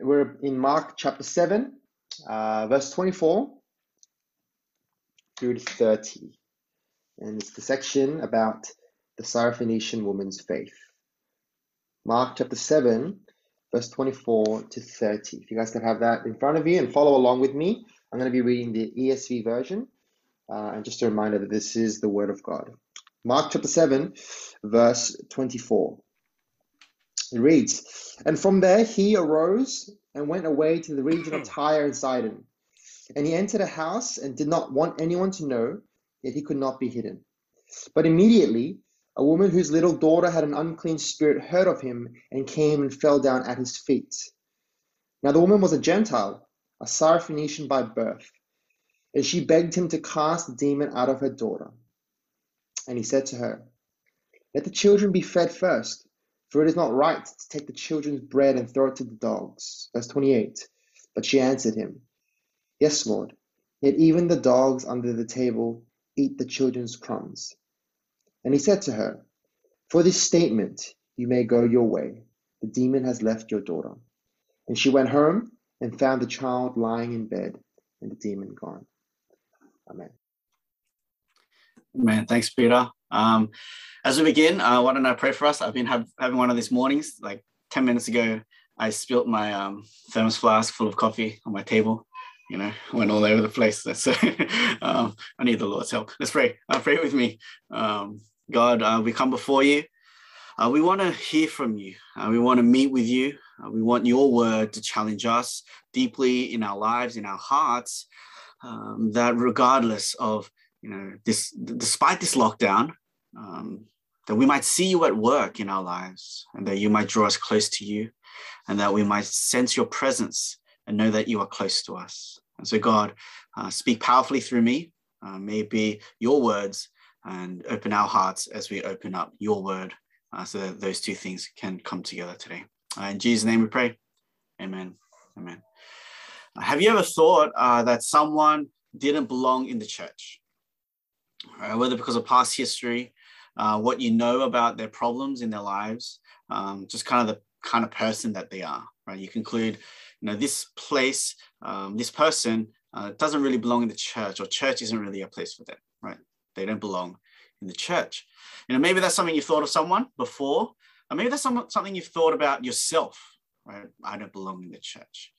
we're in Mark chapter 7, uh, verse 24 through to 30. And it's the section about the Syrophoenician woman's faith. Mark chapter 7, verse 24 to 30. If you guys can have that in front of you and follow along with me, I'm going to be reading the ESV version. Uh, and just a reminder that this is the Word of God. Mark chapter 7, verse 24. It reads, And from there he arose and went away to the region of hmm. Tyre and Sidon. And he entered a house and did not want anyone to know, yet he could not be hidden. But immediately a woman whose little daughter had an unclean spirit heard of him and came and fell down at his feet. Now the woman was a Gentile, a Syrophoenician by birth, and she begged him to cast the demon out of her daughter. And he said to her, Let the children be fed first, for it is not right to take the children's bread and throw it to the dogs. Verse 28. But she answered him, Yes, Lord, yet even the dogs under the table eat the children's crumbs. And he said to her, For this statement you may go your way. The demon has left your daughter. And she went home and found the child lying in bed and the demon gone. Amen. Man, thanks, Peter. Um, as we begin, uh, why don't I pray for us? I've been have, having one of these mornings. Like 10 minutes ago, I spilt my um, thermos flask full of coffee on my table. You know, went all over the place. So um, I need the Lord's help. Let's pray. Uh, pray with me. Um, God, uh, we come before you. Uh, we want to hear from you. Uh, we want to meet with you. Uh, we want your word to challenge us deeply in our lives, in our hearts, um, that regardless of you know, this despite this lockdown, um, that we might see you at work in our lives and that you might draw us close to you and that we might sense your presence and know that you are close to us. And so, God, uh, speak powerfully through me. Uh, may it be your words and open our hearts as we open up your word uh, so that those two things can come together today. Uh, in Jesus' name we pray. Amen. Amen. Uh, have you ever thought uh, that someone didn't belong in the church? whether because of past history, uh, what you know about their problems in their lives, um, just kind of the kind of person that they are, right? You conclude, you know, this place, um, this person uh, doesn't really belong in the church, or church isn't really a place for them, right? They don't belong in the church. You know, maybe that's something you thought of someone before, or maybe that's some, something you've thought about yourself, right? I don't belong in the church.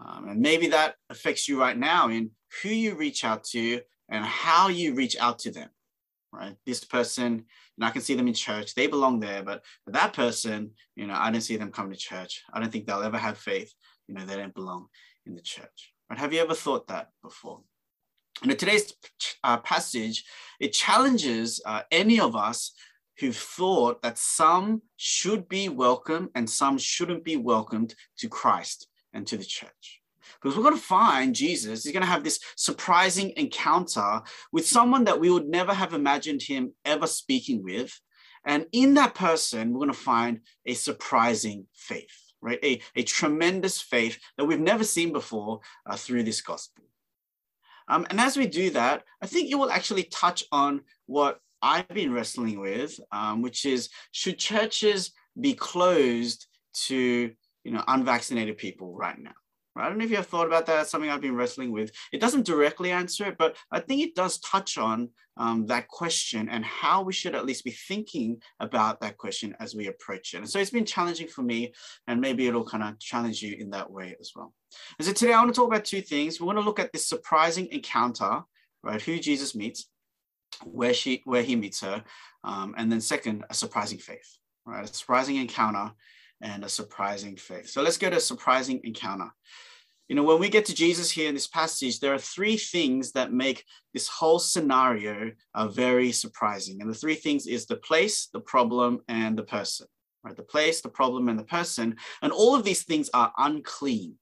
Um, and maybe that affects you right now in who you reach out to and how you reach out to them, right? This person, and I can see them in church, they belong there, but that person, you know, I don't see them coming to church. I don't think they'll ever have faith. You know, they don't belong in the church. Right? Have you ever thought that before? And in today's uh, passage, it challenges uh, any of us who've thought that some should be welcome and some shouldn't be welcomed to Christ and to the church. Because we're going to find Jesus is going to have this surprising encounter with someone that we would never have imagined him ever speaking with. And in that person, we're going to find a surprising faith, right? A, a tremendous faith that we've never seen before uh, through this gospel. Um, and as we do that, I think it will actually touch on what I've been wrestling with, um, which is should churches be closed to you know unvaccinated people right now? I don't know if you have thought about that. Something I've been wrestling with. It doesn't directly answer it, but I think it does touch on um, that question and how we should at least be thinking about that question as we approach it. And so it's been challenging for me, and maybe it'll kind of challenge you in that way as well. And so today I want to talk about two things. We want to look at this surprising encounter, right? Who Jesus meets, where she, where he meets her, um, and then second, a surprising faith, right? A surprising encounter and a surprising faith. So let's go to a surprising encounter. You know, when we get to Jesus here in this passage, there are three things that make this whole scenario uh, very surprising. And the three things is the place, the problem, and the person. Right? The place, the problem, and the person. And all of these things are unclean.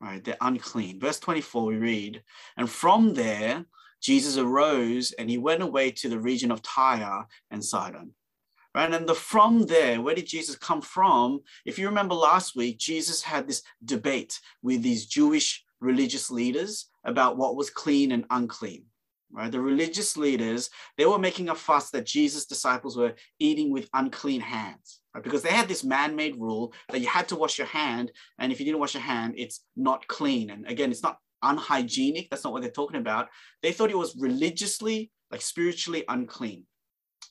Right? They're unclean. Verse 24, we read, and from there, Jesus arose and he went away to the region of Tyre and Sidon. Right? And the from there, where did Jesus come from? If you remember last week, Jesus had this debate with these Jewish religious leaders about what was clean and unclean. right? The religious leaders, they were making a fuss that Jesus' disciples were eating with unclean hands, right? Because they had this man-made rule that you had to wash your hand, and if you didn't wash your hand, it's not clean. And again, it's not unhygienic. That's not what they're talking about. They thought it was religiously, like spiritually unclean.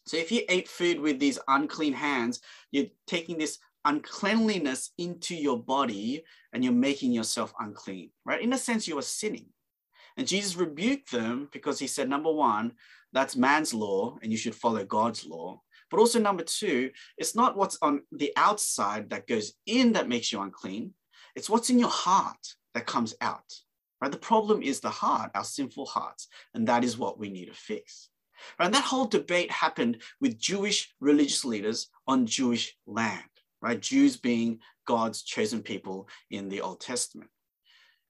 So if you ate food with these unclean hands, you're taking this uncleanliness into your body and you're making yourself unclean, right? In a sense, you are sinning. And Jesus rebuked them because he said, number one, that's man's law and you should follow God's law. But also, number two, it's not what's on the outside that goes in that makes you unclean, it's what's in your heart that comes out. Right? The problem is the heart, our sinful hearts, and that is what we need to fix. And that whole debate happened with Jewish religious leaders on Jewish land, right? Jews being God's chosen people in the Old Testament.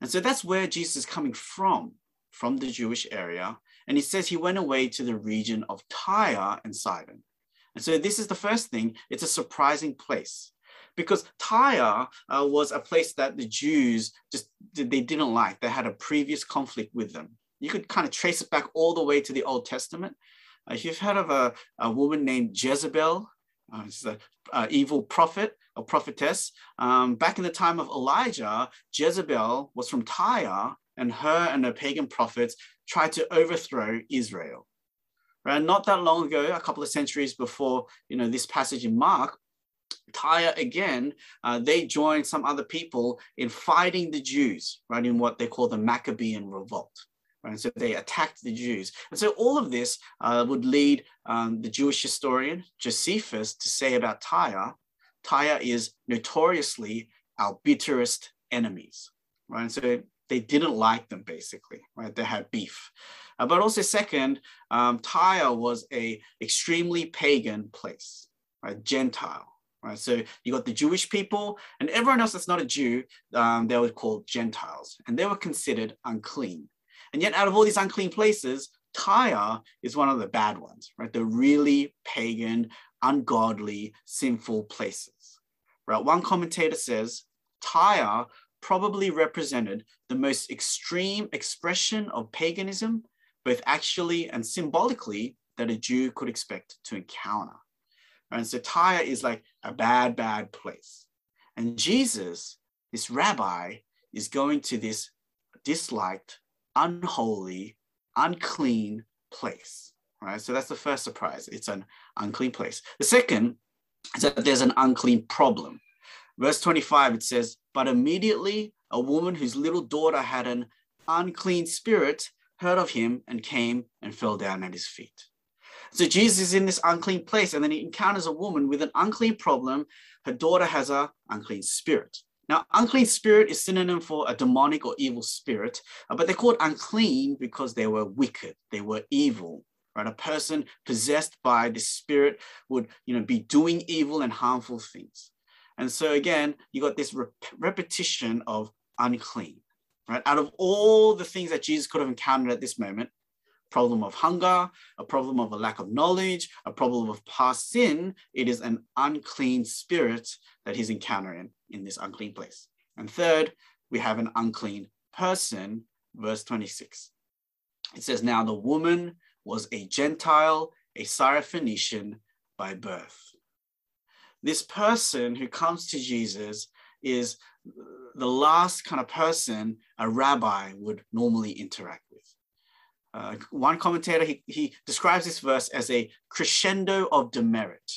And so that's where Jesus is coming from, from the Jewish area. And he says he went away to the region of Tyre and Sidon. And so this is the first thing, it's a surprising place because Tyre uh, was a place that the Jews just they didn't like. They had a previous conflict with them. You could kind of trace it back all the way to the Old Testament. Uh, if you've heard of a, a woman named Jezebel, uh, she's an evil prophet or prophetess. Um, back in the time of Elijah, Jezebel was from Tyre, and her and her pagan prophets tried to overthrow Israel. Right? Not that long ago, a couple of centuries before you know this passage in Mark, Tyre again, uh, they joined some other people in fighting the Jews, right, in what they call the Maccabean revolt. Right? So they attacked the Jews. And so all of this uh, would lead um, the Jewish historian Josephus to say about Tyre, Tyre is notoriously our bitterest enemies. Right? And so they didn't like them basically, right? They had beef. Uh, but also second, um, Tyre was a extremely pagan place, right? Gentile right? So you got the Jewish people and everyone else that's not a Jew, um, they were called Gentiles, and they were considered unclean. And yet, out of all these unclean places, Tyre is one of the bad ones, right? The really pagan, ungodly, sinful places, right? One commentator says Tyre probably represented the most extreme expression of paganism, both actually and symbolically, that a Jew could expect to encounter. And so Tyre is like a bad, bad place. And Jesus, this rabbi, is going to this disliked, unholy, unclean place. Right? So that's the first surprise. It's an unclean place. The second is that there's an unclean problem. Verse 25, it says, But immediately a woman whose little daughter had an unclean spirit heard of him and came and fell down at his feet. So Jesus is in this unclean place, and then he encounters a woman with an unclean problem. Her daughter has a unclean spirit. Now, unclean spirit is synonym for a demonic or evil spirit, uh, but they're called unclean because they were wicked, they were evil. Right? A person possessed by the spirit would, you know, be doing evil and harmful things. And so again, you got this rep- repetition of unclean. Right? Out of all the things that Jesus could have encountered at this moment, problem of hunger, a problem of a lack of knowledge, a problem of past sin, it is an unclean spirit that he's encountering in this unclean place. And third, we have an unclean person, verse 26. It says, Now the woman was a Gentile, a Syrophoenician by birth. This person who comes to Jesus is the last kind of person a rabbi would normally interact with. Uh, one commentator, he, he describes this verse as a crescendo of demerit.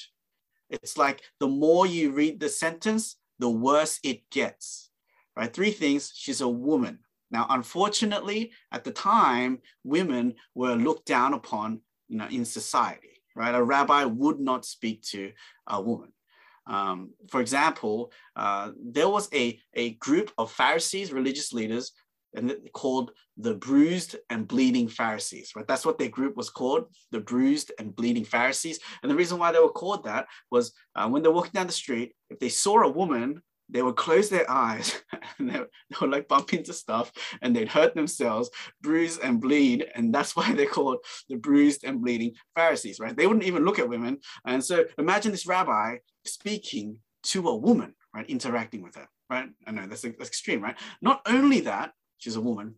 It's like the more you read the sentence, the worse it gets, right? Three things, she's a woman. Now, unfortunately, at the time, women were looked down upon you know, in society, right? A rabbi would not speak to a woman. Um, for example, uh, there was a, a group of Pharisees, religious leaders, and called the bruised and bleeding Pharisees, right? That's what their group was called, the bruised and bleeding Pharisees. And the reason why they were called that was uh, when they're walking down the street, if they saw a woman, they would close their eyes and they, they would like bump into stuff and they'd hurt themselves, bruise and bleed. And that's why they're called the bruised and bleeding Pharisees, right? They wouldn't even look at women. And so imagine this rabbi speaking to a woman, right? Interacting with her, right? I know that's, that's extreme, right? Not only that, she's a woman.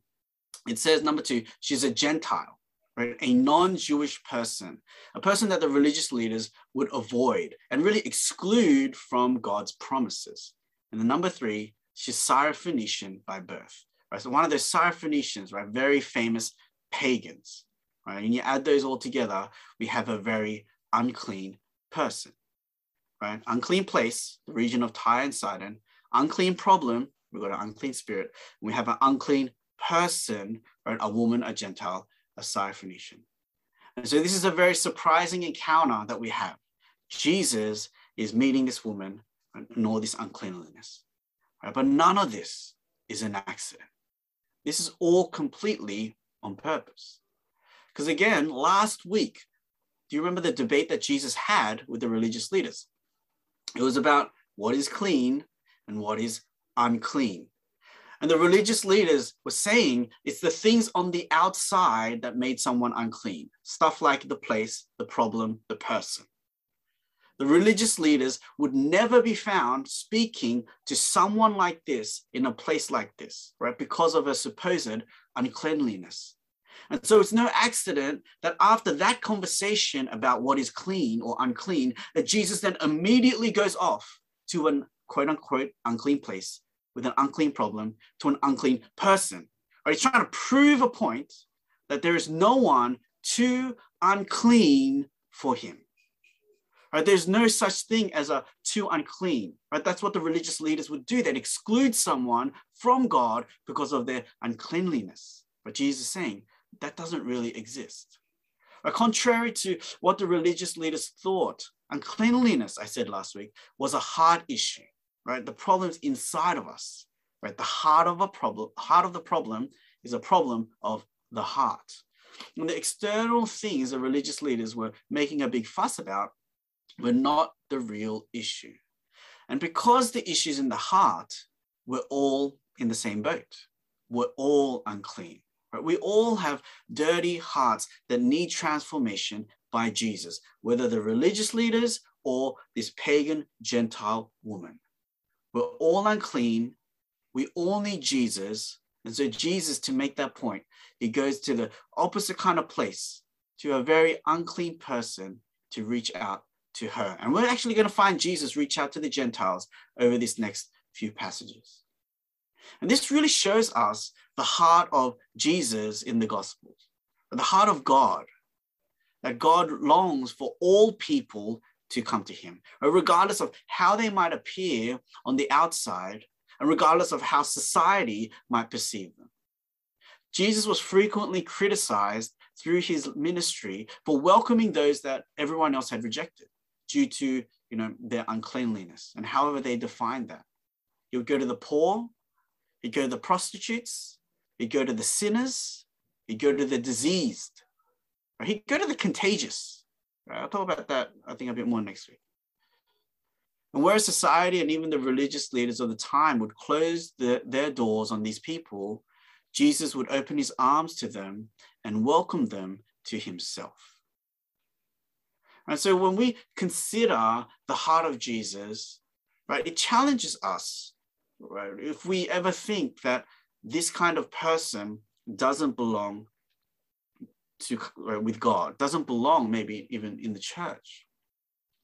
It says, number two, she's a Gentile, right? A non-Jewish person, a person that the religious leaders would avoid and really exclude from God's promises. And the number three, she's Syrophoenician by birth, right? So one of those Syrophoenicians, right? Very famous pagans, right? And you add those all together, we have a very unclean person, right? Unclean place, the region of Tyre and Sidon. Unclean problem, we've got an unclean spirit. We have an unclean person, right? A woman, a Gentile, a Syrophoenician. And so this is a very surprising encounter that we have. Jesus is meeting this woman and all this uncleanliness. Right? But none of this is an accident. This is all completely on purpose. Because again, last week, do you remember the debate that Jesus had with the religious leaders? It was about what is clean and what is unclean. And the religious leaders were saying it's the things on the outside that made someone unclean, stuff like the place, the problem, the person. The religious leaders would never be found speaking to someone like this in a place like this, right? Because of a supposed uncleanliness. And so it's no accident that after that conversation about what is clean or unclean, that Jesus then immediately goes off to an quote unquote unclean place with an unclean problem to an unclean person. Right? He's trying to prove a point that there is no one too unclean for him. Right? There's no such thing as a too unclean. Right? That's what the religious leaders would do. They'd exclude someone from God because of their uncleanliness. But Jesus is saying that doesn't really exist. Right? Contrary to what the religious leaders thought, uncleanliness, I said last week, was a hard issue right? The problem's inside of us, right? The heart of a problem, heart of the problem is a problem of the heart. And the external things the religious leaders were making a big fuss about were not the real issue. And because the issue's in the heart, we're all in the same boat. We're all unclean. Right? We all have dirty hearts that need transformation by Jesus, whether the religious leaders or this pagan Gentile woman. We're all unclean. We all need Jesus. And so, Jesus, to make that point, he goes to the opposite kind of place, to a very unclean person to reach out to her. And we're actually going to find Jesus reach out to the Gentiles over this next few passages. And this really shows us the heart of Jesus in the Gospels, the heart of God, that God longs for all people to come to him, regardless of how they might appear on the outside, and regardless of how society might perceive them. Jesus was frequently criticized through his ministry for welcoming those that everyone else had rejected due to you know their uncleanliness and however they defined that. He would go to the poor, he'd go to the prostitutes, he'd go to the sinners, he'd go to the diseased, he'd go to the contagious I'll talk about that, I think, a bit more next week. And whereas society and even the religious leaders of the time would close the, their doors on these people, Jesus would open his arms to them and welcome them to himself. And so when we consider the heart of Jesus, right, it challenges us, right? If we ever think that this kind of person doesn't belong to uh, with God, doesn't belong maybe even in the church.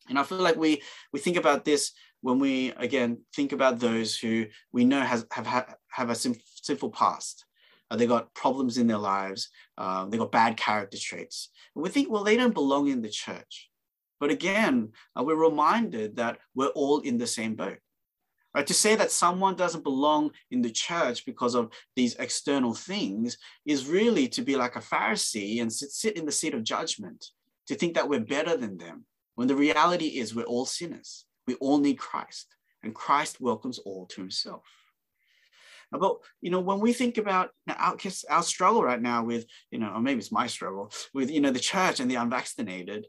And I feel like we we think about this when we again think about those who we know has have have a sinful past. Uh, they got problems in their lives. Uh, they got bad character traits. And we think, well, they don't belong in the church. But again, uh, we're reminded that we're all in the same boat. Right? To say that someone doesn't belong in the church because of these external things is really to be like a Pharisee and sit, sit in the seat of judgment, to think that we're better than them, when the reality is we're all sinners. We all need Christ, and Christ welcomes all to himself. But you know, when we think about our, our struggle right now with, you know, or maybe it's my struggle with, you know, the church and the unvaccinated,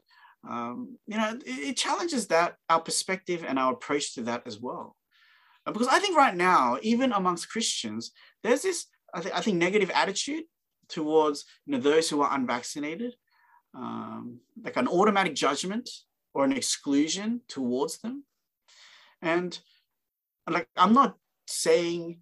um, you know, it, it challenges that our perspective and our approach to that as well. Because I think right now, even amongst Christians, there's this, I, th- I think, negative attitude towards you know, those who are unvaccinated, um, like an automatic judgment or an exclusion towards them. And like, I'm not saying,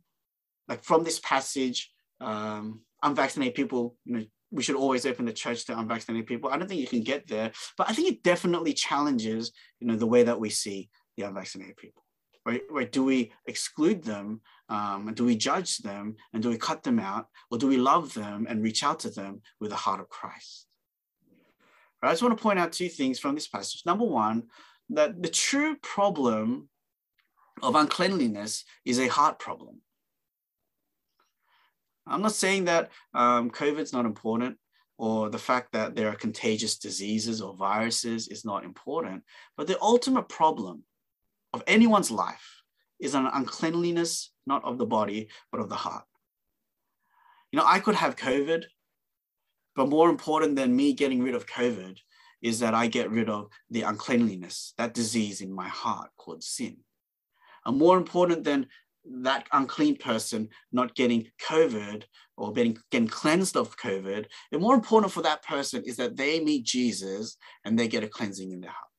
like, from this passage, um, unvaccinated people, you know, we should always open the church to unvaccinated people. I don't think you can get there, but I think it definitely challenges, you know, the way that we see the unvaccinated people. Right? right? Do we exclude them? Um, do we judge them? And do we cut them out? Or do we love them and reach out to them with the heart of Christ? Right? I just want to point out two things from this passage. Number one, that the true problem of uncleanliness is a heart problem. I'm not saying that um, COVID's not important or the fact that there are contagious diseases or viruses is not important, but the ultimate problem of anyone's life is an uncleanliness, not of the body, but of the heart. You know, I could have COVID, but more important than me getting rid of COVID is that I get rid of the uncleanliness, that disease in my heart called sin. And more important than that unclean person not getting COVID or getting, getting cleansed of COVID, and more important for that person is that they meet Jesus and they get a cleansing in their heart.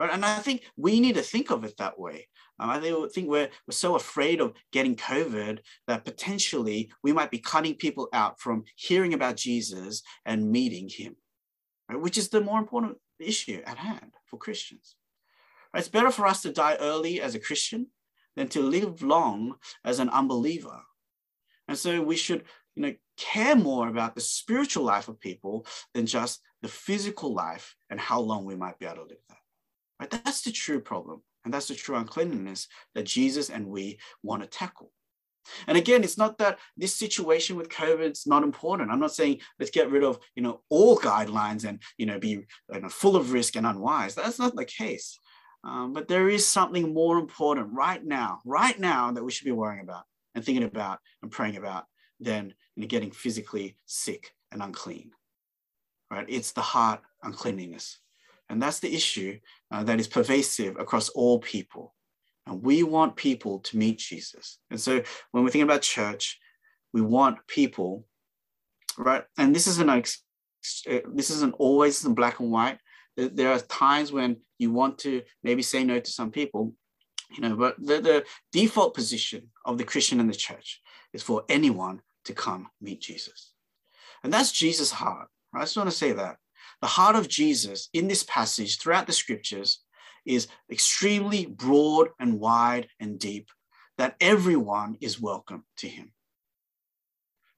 Right? And I think we need to think of it that way. Um, I think we're, we're so afraid of getting COVID that potentially we might be cutting people out from hearing about Jesus and meeting him, right? which is the more important issue at hand for Christians. Right? It's better for us to die early as a Christian than to live long as an unbeliever. And so we should, you know, care more about the spiritual life of people than just the physical life and how long we might be able to live that. Right? That's the true problem. And that's the true uncleanness that Jesus and we want to tackle. And again, it's not that this situation with COVID is not important. I'm not saying let's get rid of, you know, all guidelines and, you know, be you know, full of risk and unwise. That's not the case. Um, but there is something more important right now, right now that we should be worrying about and thinking about and praying about than you know, getting physically sick and unclean. Right? It's the heart uncleanliness. And that's the issue uh, that is pervasive across all people. And we want people to meet Jesus. And so when we're thinking about church, we want people, right? And this isn't, uh, this isn't always in black and white there are times when you want to maybe say no to some people, you know, but the, the default position of the Christian in the church is for anyone to come meet Jesus. And that's Jesus' heart. I just want to say that. The heart of Jesus in this passage throughout the scriptures is extremely broad and wide and deep, that everyone is welcome to him.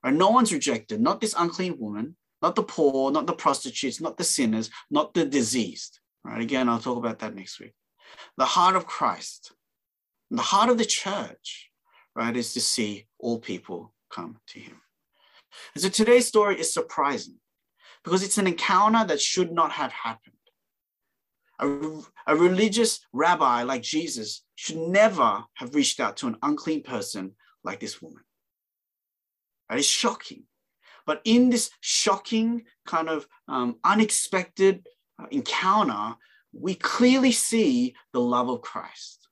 Right? No one's rejected, not this unclean woman, not the poor, not the prostitutes, not the sinners, not the diseased. Right? Again, I'll talk about that next week. The heart of Christ, the heart of the church, right, is to see all people come to him. And so today's story is surprising because it's an encounter that should not have happened. A, a religious rabbi like Jesus should never have reached out to an unclean person like this woman. That is shocking. But in this shocking, kind of um, unexpected uh, encounter, we clearly see the love of Christ.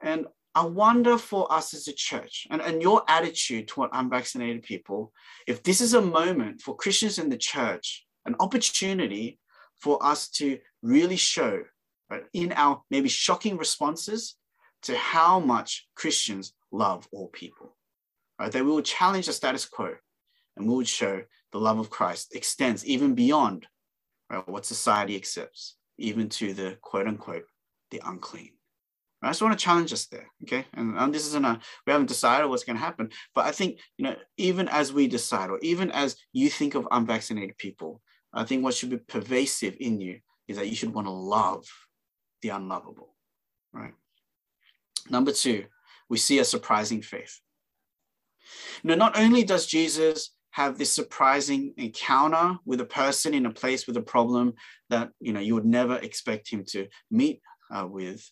And I wonder for us as a church and, and your attitude toward unvaccinated people, if this is a moment for Christians in the church, an opportunity for us to really show right, in our maybe shocking responses to how much Christians love all people. Right? That we will challenge the status quo and we would show the love of Christ extends even beyond right, what society accepts, even to the quote unquote the unclean. I just want to challenge us there, okay? And, and this isn't a we haven't decided what's going to happen, but I think you know even as we decide, or even as you think of unvaccinated people, I think what should be pervasive in you is that you should want to love the unlovable, right? Number two, we see a surprising faith. Now, not only does Jesus have this surprising encounter with a person in a place with a problem that you know you would never expect him to meet uh, with.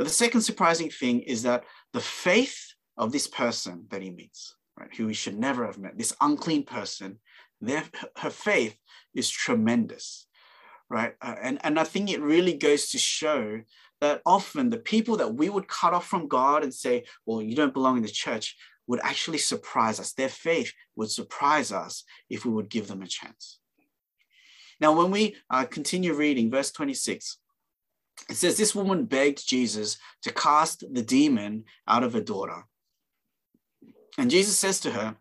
But the second surprising thing is that the faith of this person that he meets, right, who he should never have met, this unclean person, their, her faith is tremendous, right? Uh, and, and I think it really goes to show that often the people that we would cut off from God and say, well, you don't belong in the church, would actually surprise us. Their faith would surprise us if we would give them a chance. Now, when we uh, continue reading verse 26, it says, This woman begged Jesus to cast the demon out of her daughter. And Jesus says to her,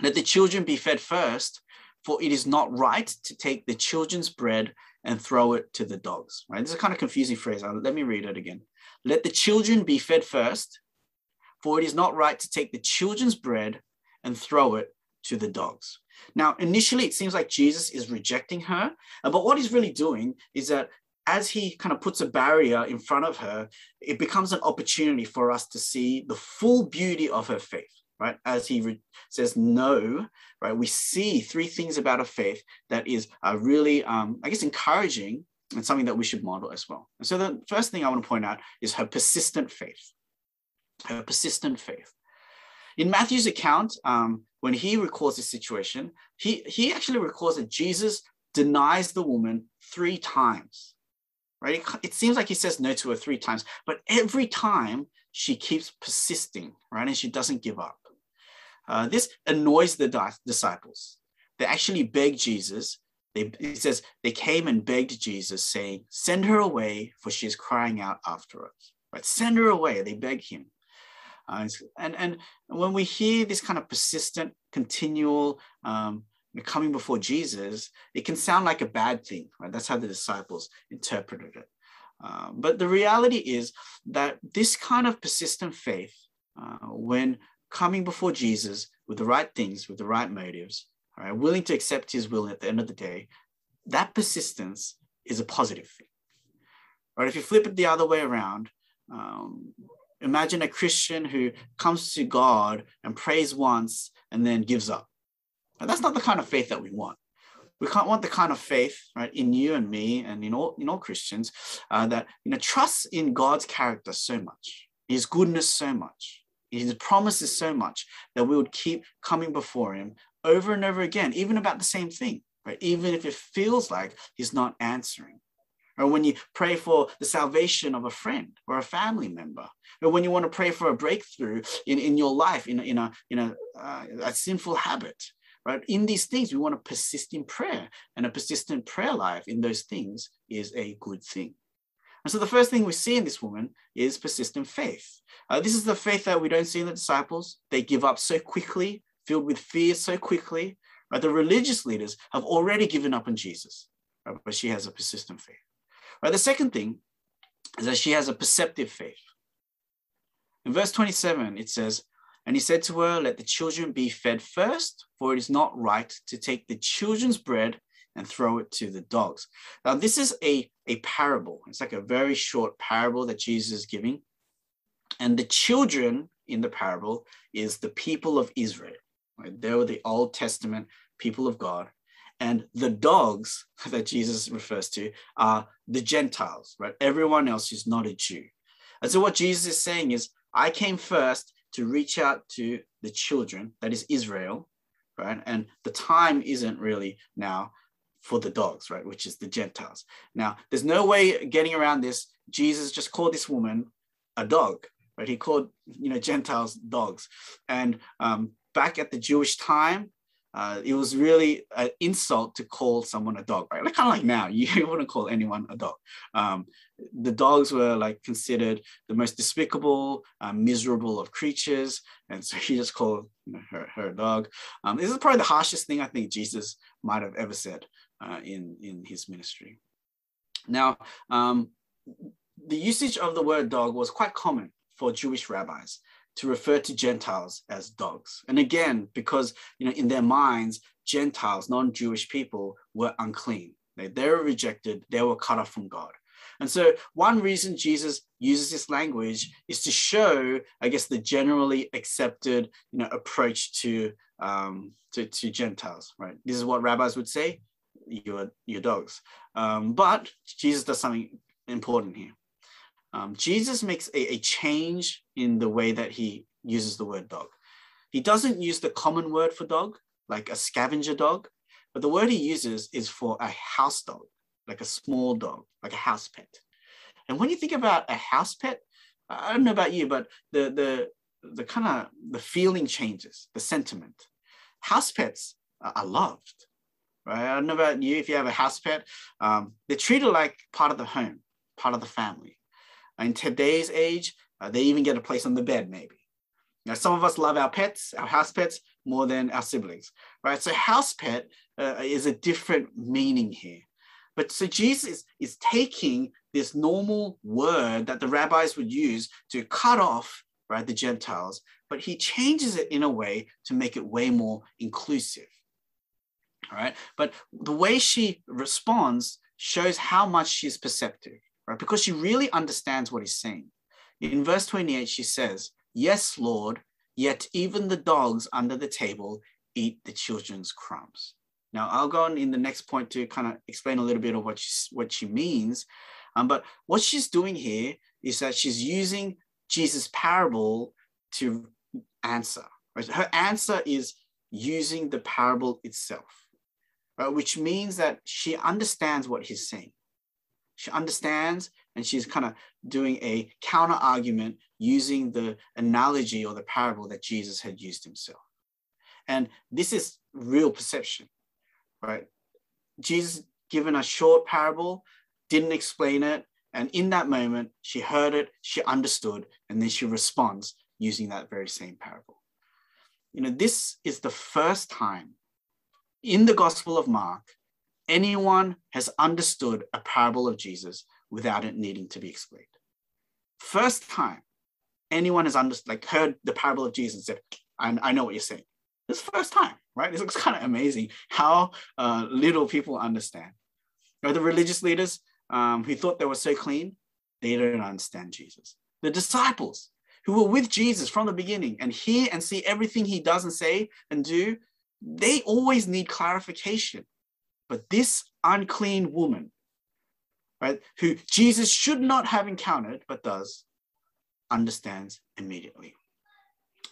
Let the children be fed first, for it is not right to take the children's bread and throw it to the dogs. Right? This is a kind of confusing phrase. Uh, let me read it again. Let the children be fed first, for it is not right to take the children's bread and throw it to the dogs. Now, initially, it seems like Jesus is rejecting her, uh, but what he's really doing is that as he kind of puts a barrier in front of her, it becomes an opportunity for us to see the full beauty of her faith right? As he re- says no, right? We see three things about a faith that is uh, really, um, I guess, encouraging and something that we should model as well. And so the first thing I want to point out is her persistent faith. Her persistent faith. In Matthew's account, um, when he records this situation, he, he actually records that Jesus denies the woman three times. Right? It, seems like he says no to her three times, but every time she keeps persisting, right? And she doesn't give up. Uh, this annoys the di- disciples. They actually beg Jesus. They, it says they came and begged Jesus, saying, "Send her away, for she is crying out after us." Right? Send her away. They beg him. Uh, and and when we hear this kind of persistent, continual um, coming before Jesus, it can sound like a bad thing. Right? That's how the disciples interpreted it. Um, but the reality is that this kind of persistent faith, uh, when coming before Jesus with the right things, with the right motives, all right, willing to accept his will at the end of the day, that persistence is a positive thing. Right? If you flip it the other way around, um, imagine a Christian who comes to God and prays once and then gives up. That's not the kind of faith that we want. We can't want the kind of faith, right, in you and me and in all in all Christians uh, that you know trusts in God's character so much, His goodness so much, his promises so much that we would keep coming before him over and over again, even about the same thing, right? Even if it feels like he's not answering. Or when you pray for the salvation of a friend or a family member, or when you want to pray for a breakthrough in, in your life, in, in, a, in a, uh, a sinful habit, right? In these things, we want to persist in prayer, and a persistent prayer life in those things is a good thing. And so the first thing we see in this woman is persistent faith. Uh, this is the faith that we don't see in the disciples. They give up so quickly, filled with fear so quickly. Right? The religious leaders have already given up on Jesus, right? but she has a persistent faith. Right? The second thing is that she has a perceptive faith. In verse 27, it says, And he said to her, Let the children be fed first, for it is not right to take the children's bread and throw it to the dogs. Now, this is a, a parable. It's like a very short parable that Jesus is giving. And the children in the parable is the people of Israel. Right? They were the Old Testament people of God. And the dogs that Jesus refers to are the Gentiles, right? Everyone else who's not a Jew. And so what Jesus is saying is, I came first to reach out to the children, that is Israel, right? And the time isn't really now for the dogs, right? Which is the Gentiles. Now, there's no way getting around this. Jesus just called this woman a dog, right? He called, you know, Gentiles dogs. And um, back at the Jewish time, uh, it was really an insult to call someone a dog, right? Like kind of like now, you wouldn't call anyone a dog. Um, the dogs were like considered the most despicable, uh, miserable of creatures, and so he just called you know, her, her a dog. Um, this is probably the harshest thing I think Jesus might have ever said uh, in, in his ministry. Now, um, the usage of the word dog was quite common for Jewish rabbis to refer to Gentiles as dogs. And again, because you know, in their minds, Gentiles, non-Jewish people, were unclean. They, they were rejected, they were cut off from God. And so one reason Jesus uses this language is to show, I guess, the generally accepted you know, approach to, um, to, to Gentiles, right? This is what rabbis would say your your dogs. Um, but Jesus does something important here. Um, Jesus makes a, a change in the way that he uses the word dog. He doesn't use the common word for dog, like a scavenger dog, but the word he uses is for a house dog, like a small dog, like a house pet. And when you think about a house pet, I don't know about you, but the the the kind of the feeling changes, the sentiment. House pets are loved right? I don't know about you if you have a house pet. Um, they're treated like part of the home, part of the family. In today's age, uh, they even get a place on the bed, maybe. Now, some of us love our pets, our house pets, more than our siblings, right? So house pet uh, is a different meaning here. But so Jesus is taking this normal word that the rabbis would use to cut off, right, the Gentiles, but he changes it in a way to make it way more inclusive. All right. But the way she responds shows how much she's perceptive, right? Because she really understands what he's saying. In verse 28, she says, Yes, Lord, yet even the dogs under the table eat the children's crumbs. Now, I'll go on in the next point to kind of explain a little bit of what she, what she means. Um, but what she's doing here is that she's using Jesus' parable to answer. Right? Her answer is using the parable itself, right? which means that she understands what he's saying. She understands and she's kind of doing a counter argument using the analogy or the parable that Jesus had used himself. And this is real perception right? Jesus given a short parable, didn't explain it. And in that moment, she heard it, she understood, and then she responds using that very same parable. You know, this is the first time in the Gospel of Mark anyone has understood a parable of Jesus without it needing to be explained. First time anyone has understood, like heard the parable of Jesus and said, I, I know what you're saying. This first time right? This looks kind of amazing how uh, little people understand. Right? The religious leaders um, who thought they were so clean, they don't understand Jesus. The disciples who were with Jesus from the beginning and hear and see everything he does and say and do, they always need clarification. But this unclean woman, right, who Jesus should not have encountered but does, understands immediately.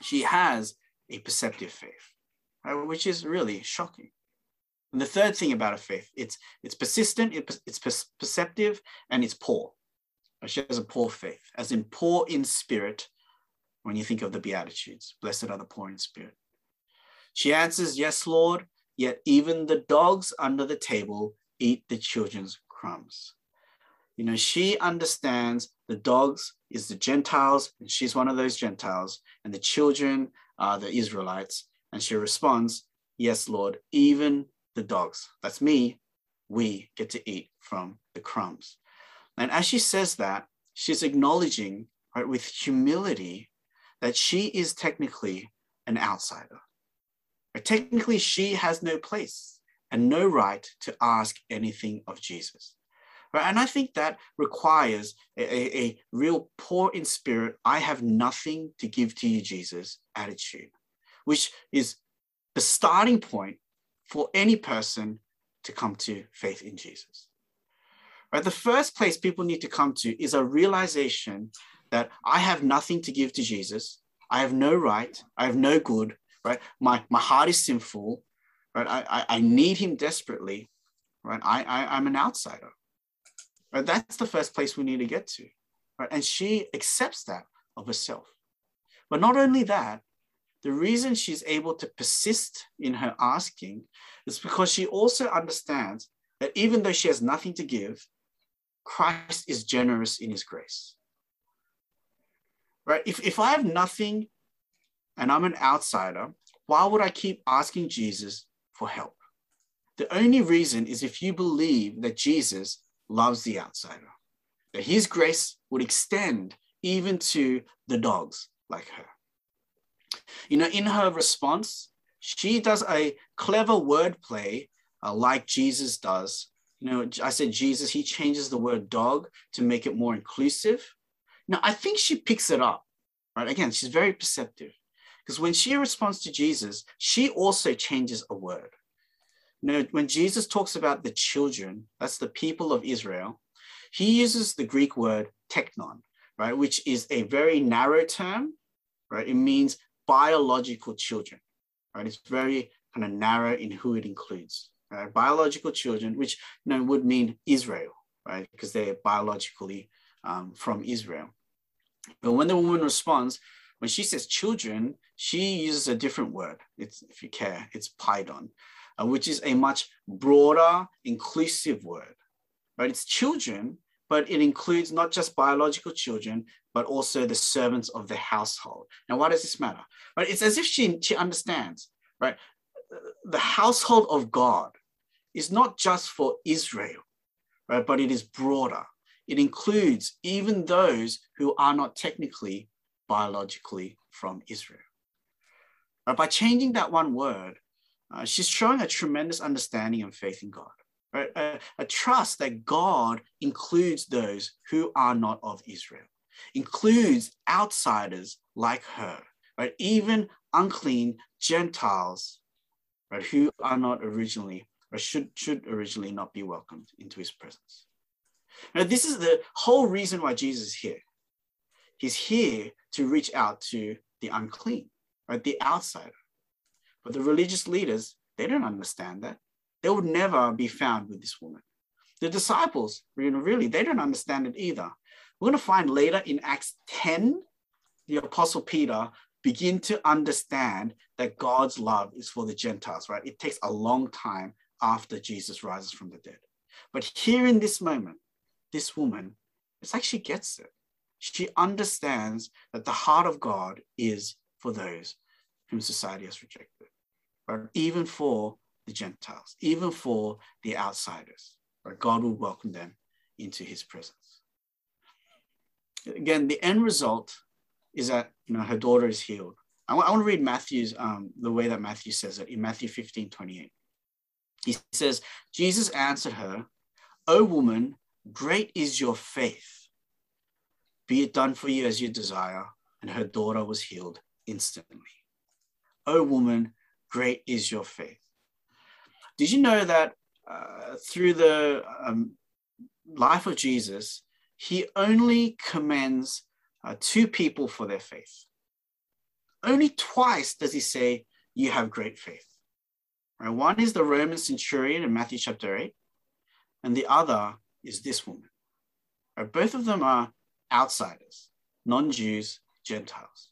She has a perceptive faith right? which is really shocking. And the third thing about a faith, it's it's persistent, it's perceptive, and it's poor. She has a poor faith, as in poor in spirit. When you think of the Beatitudes, blessed are the poor in spirit. She answers, Yes, Lord, yet even the dogs under the table eat the children's crumbs. You know, she understands the dogs is the Gentiles, and she's one of those Gentiles, and the children are the Israelites. And she responds, Yes, Lord, even the dogs, that's me, we get to eat from the crumbs. And as she says that, she's acknowledging, right, with humility, that she is technically an outsider. Technically, she has no place and no right to ask anything of Jesus. Right? And I think that requires a, a, a real poor in spirit, I have nothing to give to you, Jesus attitude which is the starting point for any person to come to faith in Jesus. Right? The first place people need to come to is a realization that I have nothing to give to Jesus. I have no right. I have no good. Right? My, my heart is sinful. Right? I, I, I need him desperately. Right? I, I, I'm an outsider. Right? That's the first place we need to get to. Right? And she accepts that of herself. But not only that, the reason she's able to persist in her asking is because she also understands that even though she has nothing to give, Christ is generous in his grace. Right? If, if I have nothing and I'm an outsider, why would I keep asking Jesus for help? The only reason is if you believe that Jesus loves the outsider, that his grace would extend even to the dogs like her. You know, in her response, she does a clever wordplay uh, like Jesus does. You know, I said Jesus, he changes the word dog to make it more inclusive. Now, I think she picks it up, right? Again, she's very perceptive because when she responds to Jesus, she also changes a word. You know, when Jesus talks about the children, that's the people of Israel, he uses the Greek word teknon, right, which is a very narrow term, right? It means biological children, right? It's very kind of narrow in who it includes, right? Biological children, which you know would mean Israel, right? Because they're biologically um, from Israel. But when the woman responds, when she says children, she uses a different word. It's, if you care, it's paidion, uh, which is a much broader, inclusive word, right? It's children, but it includes not just biological children, but also the servants of the household. Now, why does this matter? Right? It's as if she, she understands, right? The household of God is not just for Israel, right? But it is broader. It includes even those who are not technically biologically from Israel. Right? By changing that one word, uh, she's showing a tremendous understanding and faith in God, right? A, a trust that God includes those who are not of Israel, includes outsiders like her, right? Even unclean Gentiles, right? Who are not originally or should, should originally not be welcomed into his presence. Now, this is the whole reason why Jesus is here. He's here to reach out to the unclean, right? The outsider. But the religious leaders, they don't understand that. They would never be found with this woman. The disciples, you know, really, they don't understand it either. We're going to find later in Acts 10, the Apostle Peter begin to understand that God's love is for the Gentiles, right? It takes a long time after Jesus rises from the dead. But here in this moment, this woman, it's like she gets it. She understands that the heart of God is for those whom society has rejected, but even for the Gentiles, even for the outsiders, right? God will welcome them into his presence. Again, the end result is that you know her daughter is healed. I, want to read Matthew's um, the way that Matthew says it in Matthew 15, 28. He says, Jesus answered her, O woman, great is your faith. Be it done for you as you desire. And her daughter was healed instantly. O woman, great is your faith. Did you know that uh, through the um, life of Jesus, he only commends uh, two people for their faith? Only twice does he say, You have great faith. Right? One is the Roman centurion in Matthew chapter 8, and the other is this woman. Right? Both of them are outsiders, non Jews, Gentiles.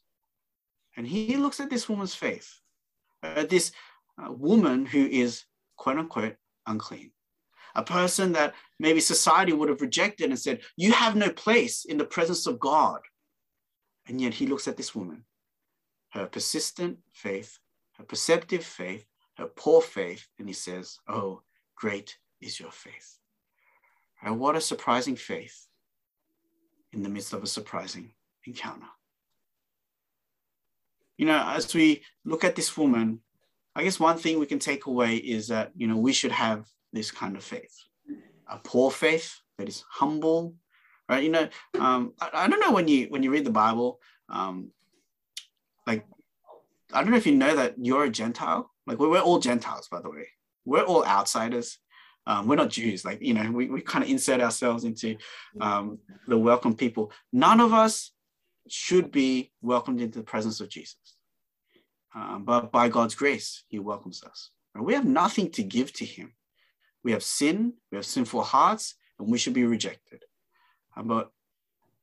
And he looks at this woman's faith, at this uh, woman who is quote unquote unclean, a person that maybe society would have rejected and said, You have no place in the presence of God. And yet he looks at this woman, her persistent faith, her perceptive faith, her poor faith, and he says, Oh, great is your faith. And what a surprising faith in the midst of a surprising encounter. You know, as we look at this woman, I guess one thing we can take away is that, you know, we should have this kind of faith a poor faith that is humble, right? You know, um, I, I, don't know when you when you read the Bible, um, like I don't know if you know that you're a Gentile, like we're, we're all Gentiles, by the way. We're all outsiders. Um, we're not Jews. Like, you know, we, we kind of insert ourselves into um, the welcome people. None of us should be welcomed into the presence of Jesus. Um, but by God's grace, he welcomes us. We have nothing to give to him. We have sin, we have sinful hearts, and we should be rejected. Uh, but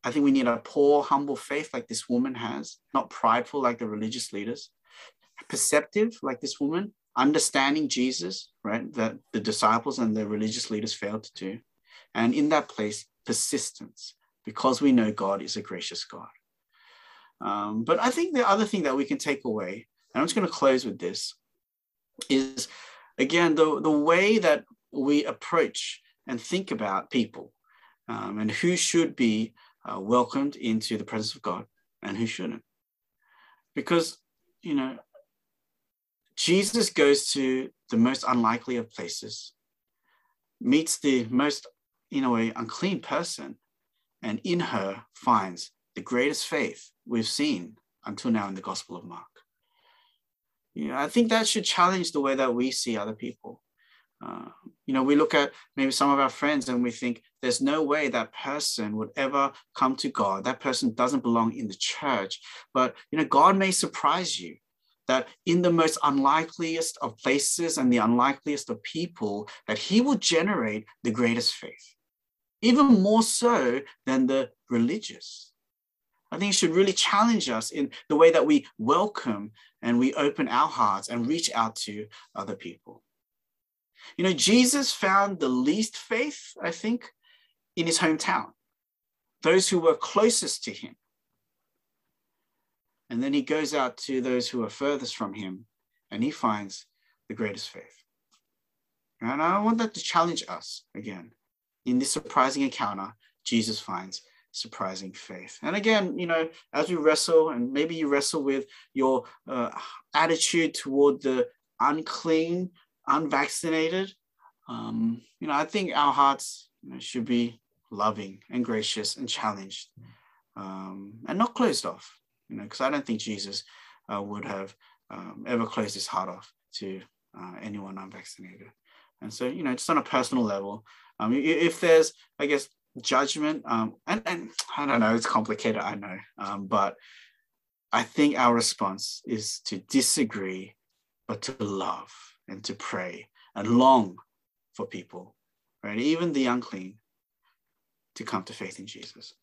I think we need a poor, humble faith like this woman has, not prideful like the religious leaders, perceptive like this woman, understanding Jesus, right? That the disciples and the religious leaders failed to do. And in that place, persistence, because we know God is a gracious God. Um, but I think the other thing that we can take away, and I'm just going to close with this, is again the, the way that we approach and think about people um, and who should be uh, welcomed into the presence of God and who shouldn't. Because, you know, Jesus goes to the most unlikely of places, meets the most, in a way, unclean person, and in her finds the greatest faith we've seen until now in the Gospel of Mark. You know, I think that should challenge the way that we see other people. Uh, you know, we look at maybe some of our friends and we think there's no way that person would ever come to God. That person doesn't belong in the church. But, you know, God may surprise you that in the most unlikeliest of places and the unlikeliest of people, that he will generate the greatest faith, even more so than the religious. I think it should really challenge us in the way that we welcome and we open our hearts and reach out to other people. You know, Jesus found the least faith, I think, in his hometown, those who were closest to him, And then he goes out to those who are furthest from him and he finds the greatest faith. And I want that to challenge us again. In this surprising encounter, Jesus finds surprising faith. And again, you know, as we wrestle, and maybe you wrestle with your uh, attitude toward the unclean, unvaccinated, um, you know, I think our hearts you know, should be loving and gracious and challenged um, and not closed off, you know, because I don't think Jesus uh, would have um, ever closed his heart off to uh, anyone unvaccinated. And so, you know, just on a personal level, um, if there's, I guess, judgment, um, and, and I don't know, it's complicated, I know, um, but I think our response is to disagree, but to love and to pray and long for people, right? Even the unclean to come to faith in Jesus.